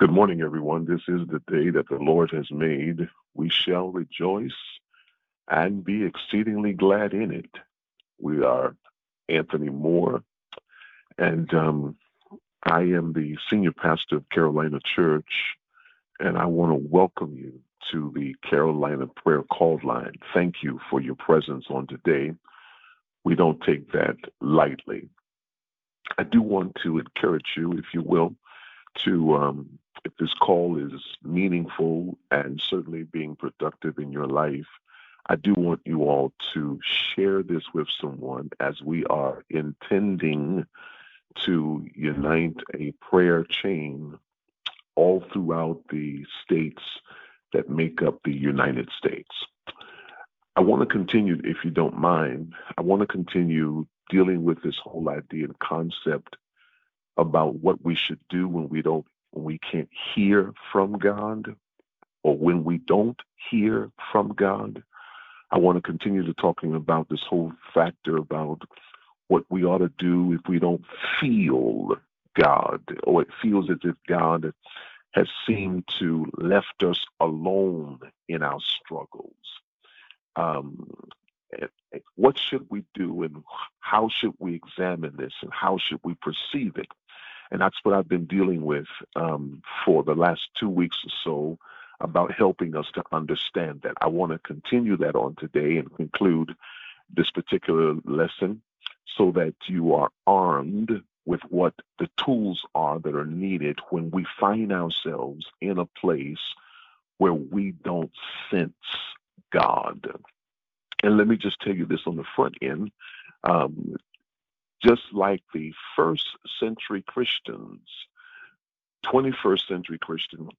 Good morning, everyone. This is the day that the Lord has made. We shall rejoice and be exceedingly glad in it. We are Anthony Moore, and um, I am the senior pastor of Carolina Church, and I want to welcome you to the Carolina Prayer Call Line. Thank you for your presence on today. We don't take that lightly. I do want to encourage you, if you will, to um, if this call is meaningful and certainly being productive in your life, I do want you all to share this with someone as we are intending to unite a prayer chain all throughout the states that make up the United States. I want to continue, if you don't mind, I want to continue dealing with this whole idea and concept about what we should do when we don't when we can't hear from God or when we don't hear from God. I want to continue to talking about this whole factor about what we ought to do if we don't feel God or it feels as if God has seemed to left us alone in our struggles. Um, what should we do and how should we examine this and how should we perceive it? And that's what I've been dealing with um, for the last two weeks or so about helping us to understand that. I want to continue that on today and conclude this particular lesson so that you are armed with what the tools are that are needed when we find ourselves in a place where we don't sense God. And let me just tell you this on the front end. Um, just like the first century Christians, 21st century Christians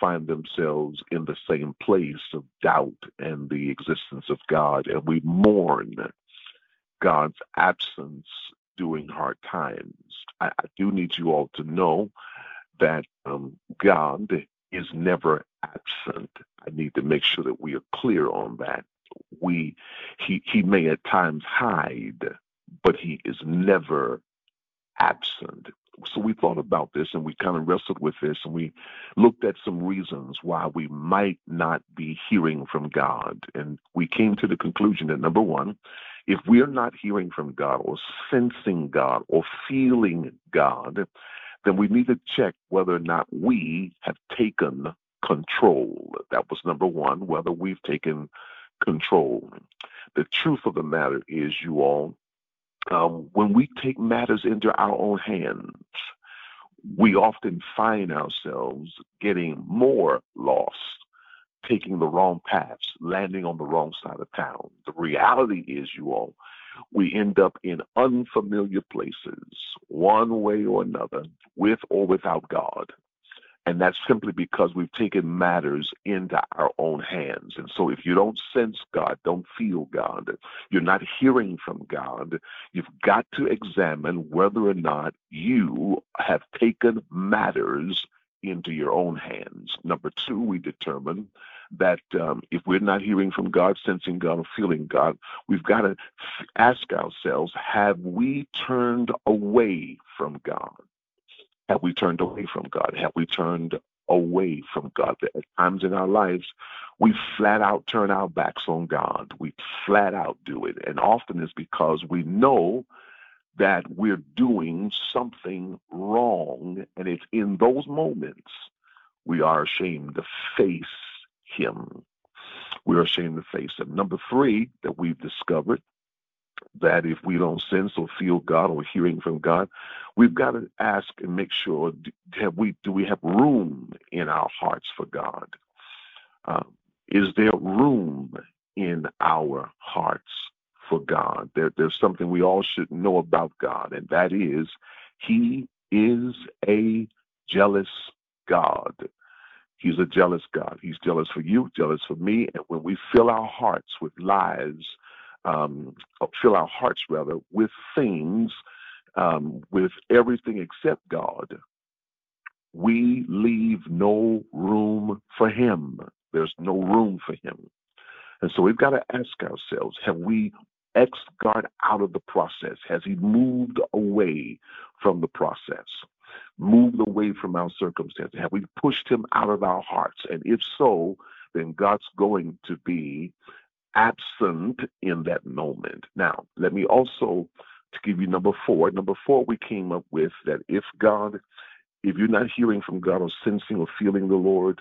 find themselves in the same place of doubt and the existence of God, and we mourn God's absence during hard times. I, I do need you all to know that um, God is never absent. I need to make sure that we are clear on that. We he he may at times hide but he is never absent. So we thought about this and we kind of wrestled with this and we looked at some reasons why we might not be hearing from God. And we came to the conclusion that number one, if we are not hearing from God or sensing God or feeling God, then we need to check whether or not we have taken control. That was number one, whether we've taken control. The truth of the matter is, you all, um, when we take matters into our own hands, we often find ourselves getting more lost, taking the wrong paths, landing on the wrong side of town. The reality is, you all, we end up in unfamiliar places, one way or another, with or without God. And that's simply because we've taken matters into our own hands. And so if you don't sense God, don't feel God, you're not hearing from God, you've got to examine whether or not you have taken matters into your own hands. Number two, we determine that um, if we're not hearing from God, sensing God, or feeling God, we've got to ask ourselves have we turned away from God? Have we turned away from God? Have we turned away from God? At times in our lives, we flat out turn our backs on God. We flat out do it. And often it's because we know that we're doing something wrong. And it's in those moments we are ashamed to face Him. We're ashamed to face Him. Number three that we've discovered that if we don't sense or feel God or hearing from God, we've got to ask and make sure have we do we have room in our hearts for God? Um, is there room in our hearts for God? There, there's something we all should know about God, and that is He is a jealous God. He's a jealous God. He's jealous for you, jealous for me, and when we fill our hearts with lies um, fill our hearts rather with things, um, with everything except God, we leave no room for Him. There's no room for Him. And so we've got to ask ourselves have we X God out of the process? Has He moved away from the process? moved away from our circumstances? Have we pushed him out of our hearts? And if so, then God's going to be absent in that moment. Now, let me also to give you number four. Number four, we came up with that if God, if you're not hearing from God or sensing or feeling the Lord,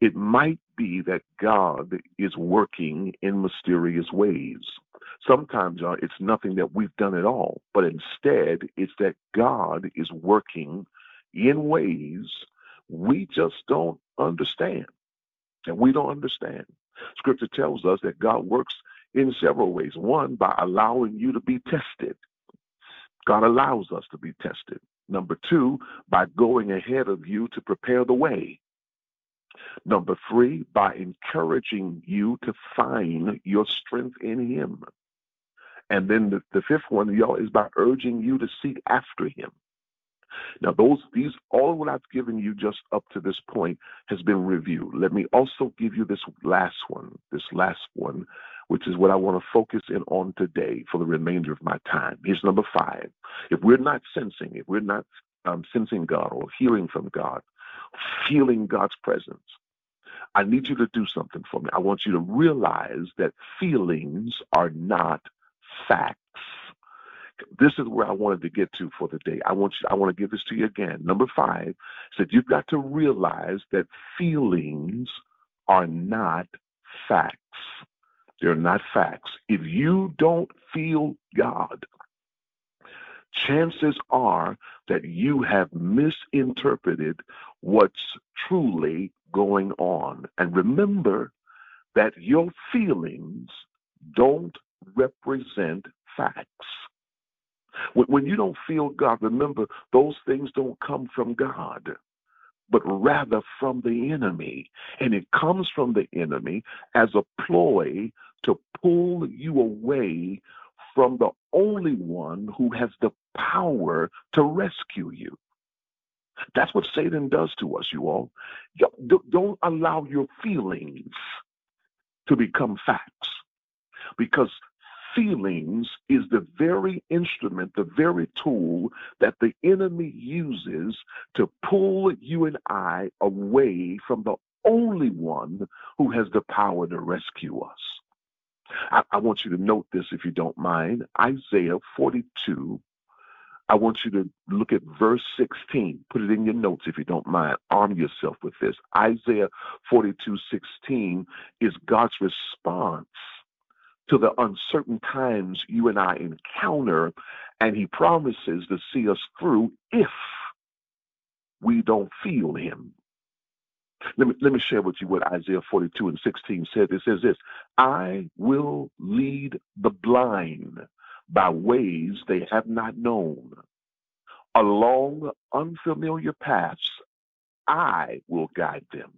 it might be that God is working in mysterious ways. Sometimes, y'all, it's nothing that we've done at all, but instead, it's that God is working in ways we just don't understand. And we don't understand. Scripture tells us that God works in several ways. One, by allowing you to be tested. God allows us to be tested. Number two, by going ahead of you to prepare the way. Number three, by encouraging you to find your strength in Him. And then the, the fifth one, y'all, is by urging you to seek after Him. Now, those, these, all what I've given you just up to this point has been reviewed. Let me also give you this last one, this last one, which is what I want to focus in on today for the remainder of my time. Here's number five. If we're not sensing, if we're not um, sensing God or hearing from God, feeling God's presence, I need you to do something for me. I want you to realize that feelings are not facts. This is where I wanted to get to for the day. I want you I want to give this to you again. Number 5 said you've got to realize that feelings are not facts. They're not facts. If you don't feel God, chances are that you have misinterpreted what's truly going on. And remember that your feelings don't represent facts. When you don't feel God, remember those things don't come from God, but rather from the enemy. And it comes from the enemy as a ploy to pull you away from the only one who has the power to rescue you. That's what Satan does to us, you all. Don't allow your feelings to become facts because feelings is the very instrument, the very tool that the enemy uses to pull you and I away from the only one who has the power to rescue us. I, I want you to note this if you don't mind. Isaiah 42. I want you to look at verse 16. Put it in your notes if you don't mind. Arm yourself with this. Isaiah 42 16 is God's response to the uncertain times you and I encounter, and He promises to see us through if we don't feel Him. Let me, let me share with you what Isaiah 42 and 16 says. It says this I will lead the blind by ways they have not known. Along unfamiliar paths, I will guide them.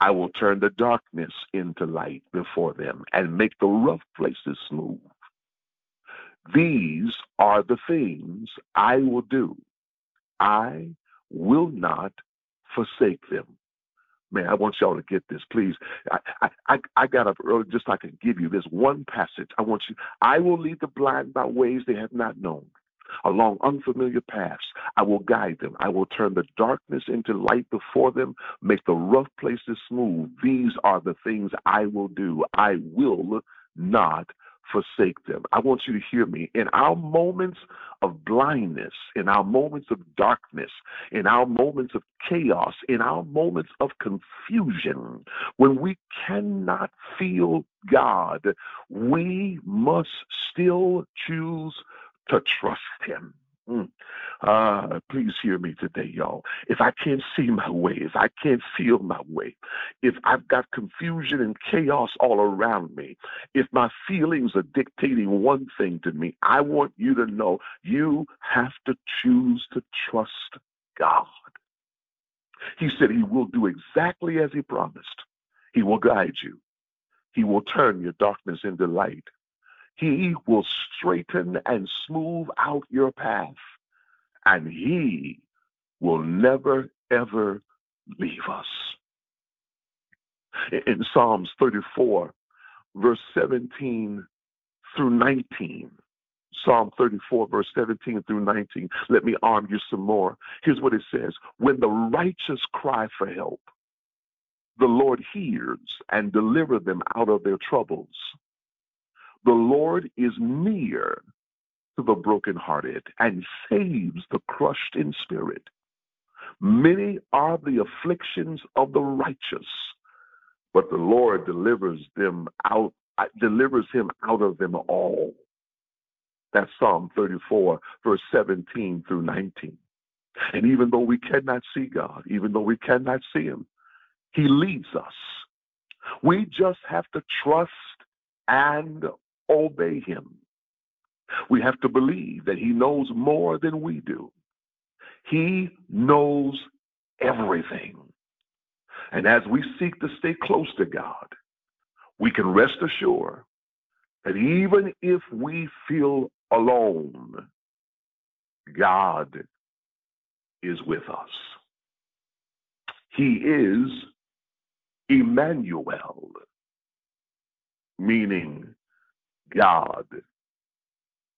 I will turn the darkness into light before them and make the rough places smooth. These are the things I will do. I will not forsake them. Man, I want y'all to get this, please. I, I, I got up early just so I can give you this one passage. I want you. I will lead the blind by ways they have not known along unfamiliar paths. I will guide them. I will turn the darkness into light before them, make the rough places smooth. These are the things I will do. I will not forsake them. I want you to hear me. In our moments of blindness, in our moments of darkness, in our moments of chaos, in our moments of confusion, when we cannot feel God, we must still choose to trust him. Mm. Uh, please hear me today, y'all. If I can't see my way, if I can't feel my way, if I've got confusion and chaos all around me, if my feelings are dictating one thing to me, I want you to know you have to choose to trust God. He said he will do exactly as he promised. He will guide you. He will turn your darkness into light. He will straighten and smooth out your path, and He will never, ever leave us. In Psalms 34, verse 17 through 19, Psalm 34, verse 17 through 19. Let me arm you some more. Here's what it says When the righteous cry for help, the Lord hears and delivers them out of their troubles. The Lord is near to the brokenhearted and saves the crushed in spirit. Many are the afflictions of the righteous, but the Lord delivers them out, uh, delivers him out of them all. That's Psalm 34, verse 17 through 19. And even though we cannot see God, even though we cannot see him, he leads us. We just have to trust and obey him. We have to believe that he knows more than we do. He knows everything. And as we seek to stay close to God, we can rest assured that even if we feel alone, God is with us. He is Emmanuel, meaning God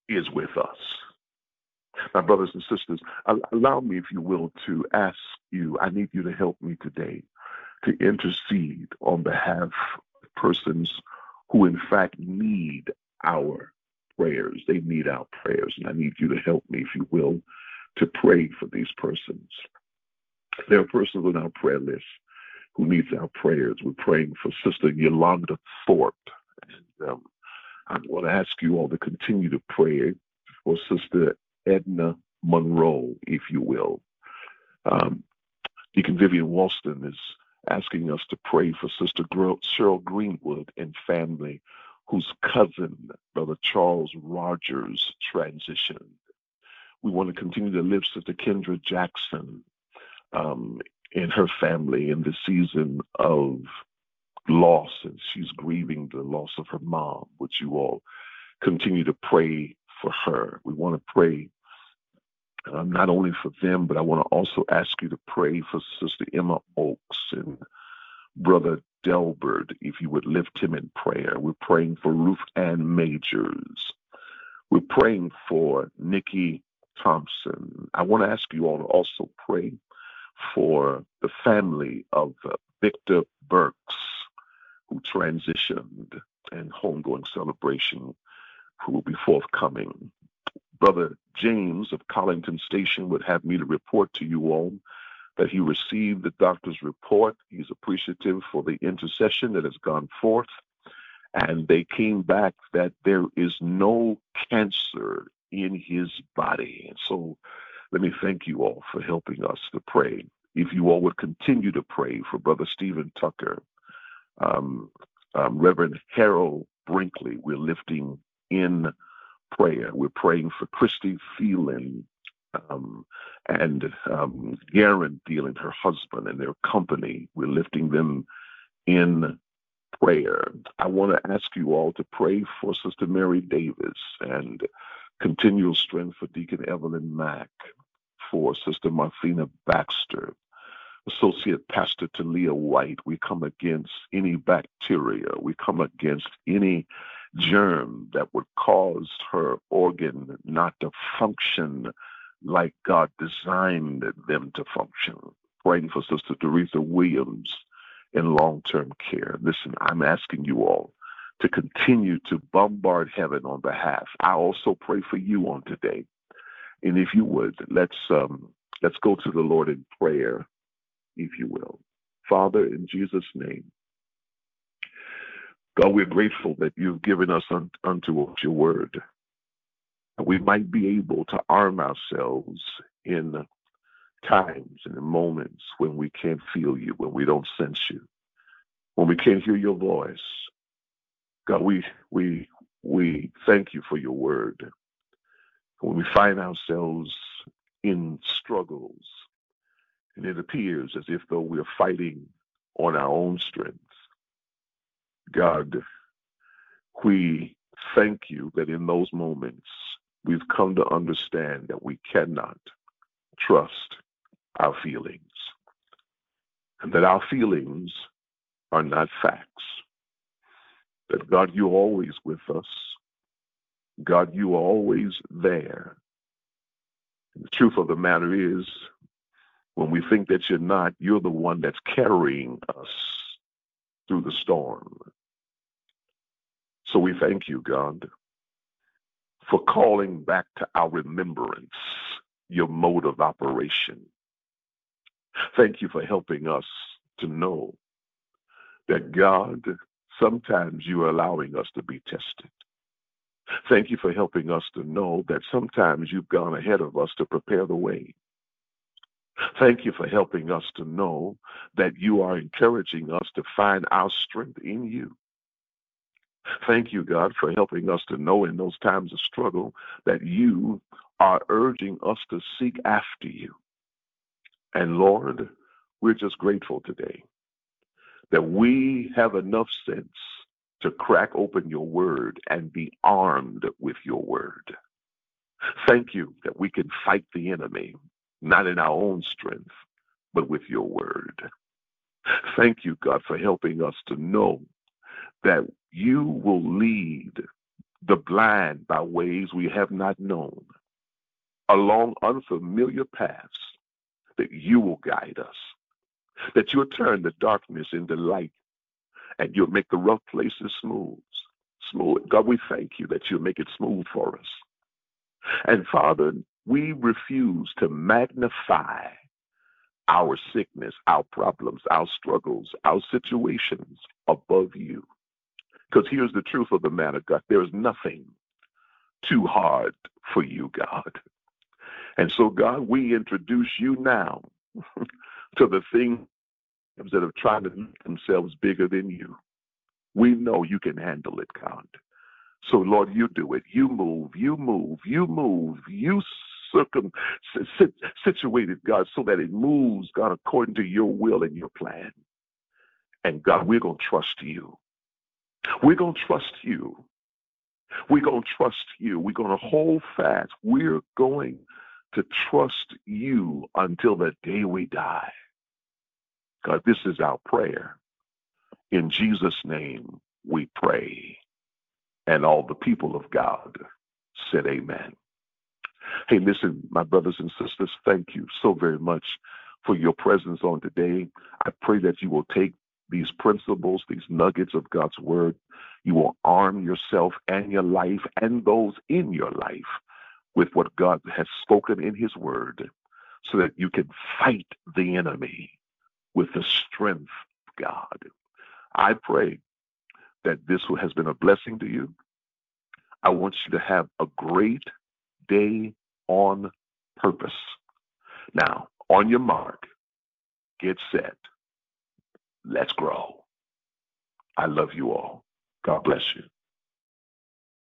is with us. My brothers and sisters, allow me, if you will, to ask you, I need you to help me today to intercede on behalf of persons who, in fact, need our prayers. They need our prayers, and I need you to help me, if you will, to pray for these persons. There are persons on our prayer list who needs our prayers. We're praying for Sister Yolanda Thorpe. And um, I want to ask you all to continue to pray for Sister Edna Monroe, if you will. Um, Deacon Vivian Walston is asking us to pray for Sister Cheryl Greenwood and family whose cousin, Brother Charles Rogers, transitioned. We want to continue to lift Sister Kendra Jackson um, and her family in the season of loss, and she's grieving the loss of her mom. Would you all continue to pray for her? We want to pray um, not only for them, but I want to also ask you to pray for Sister Emma Oaks and Brother Delbert, if you would lift him in prayer. We're praying for Ruth Ann Majors. We're praying for Nikki Thompson. I want to ask you all to also pray for the family of uh, Victor Burks, who transitioned, and homegoing celebration who will be forthcoming. Brother James of Collington Station would have me to report to you all that he received the doctor's report. He's appreciative for the intercession that has gone forth. And they came back that there is no cancer in his body. And so let me thank you all for helping us to pray. If you all would continue to pray for Brother Stephen Tucker, um, um, Reverend Harold Brinkley, we're lifting in prayer. We're praying for Christy Phelan um, and um, Garen Thielen, her husband, and their company. We're lifting them in prayer. I want to ask you all to pray for Sister Mary Davis and continual strength for Deacon Evelyn Mack, for Sister Marthina Baxter, Associate Pastor Talia White. We come against any bacteria. We come against any germ that would cause her organ not to function like God designed them to function. Praying for Sister Teresa Williams in long term care. Listen, I'm asking you all to continue to bombard heaven on behalf. I also pray for you on today. And if you would, let's um, let's go to the Lord in prayer, if you will. Father, in Jesus' name, God, we're grateful that you've given us un- unto us your word And we might be able to arm ourselves in times and in moments when we can't feel you, when we don't sense you, when we can't hear your voice. God, we we we thank you for your word. When we find ourselves in struggles, and it appears as if though we're fighting on our own strength, God, we thank you that in those moments we've come to understand that we cannot trust our feelings and that our feelings are not facts. That God, you're always with us. God, you are always there. And the truth of the matter is, when we think that you're not, you're the one that's carrying us through the storm. So we thank you, God, for calling back to our remembrance your mode of operation. Thank you for helping us to know that God, sometimes you are allowing us to be tested. Thank you for helping us to know that sometimes you've gone ahead of us to prepare the way. Thank you for helping us to know that you are encouraging us to find our strength in you. Thank you, God, for helping us to know in those times of struggle that you are urging us to seek after you. And Lord, we're just grateful today that we have enough sense to crack open your word and be armed with your word. Thank you that we can fight the enemy, not in our own strength, but with your word. Thank you, God, for helping us to know that you will lead the blind by ways we have not known, along unfamiliar paths that you will guide us, that you'll turn the darkness into light, and you'll make the rough places smooth. Smooth. God, we thank you that you'll make it smooth for us. And Father, we refuse to magnify our sickness, our problems, our struggles, our situations above you. Because here's the truth of the matter, God. There is nothing too hard for you, God. And so, God, we introduce you now to the things that are trying to make themselves bigger than you. We know you can handle it, God. So, Lord, you do it. You move, you move, you move, you circum situated, God, so that it moves, God, according to your will and your plan. And God, we're going to trust you. We're going to trust you. We're going to trust you. We're going to hold fast. We're going to trust you until the day we die. God, this is our prayer. In Jesus' name we pray. And all the people of God said, Amen. Hey, listen, my brothers and sisters, thank you so very much for your presence on today. I pray that you will take these principles, these nuggets of God's word. You will arm yourself and your life and those in your life with what God has spoken in his word so that you can fight the enemy with the strength of God. I pray that this has been a blessing to you. I want you to have a great day on purpose. Now, on your mark, get set. Let's grow. I love you all. God bless you.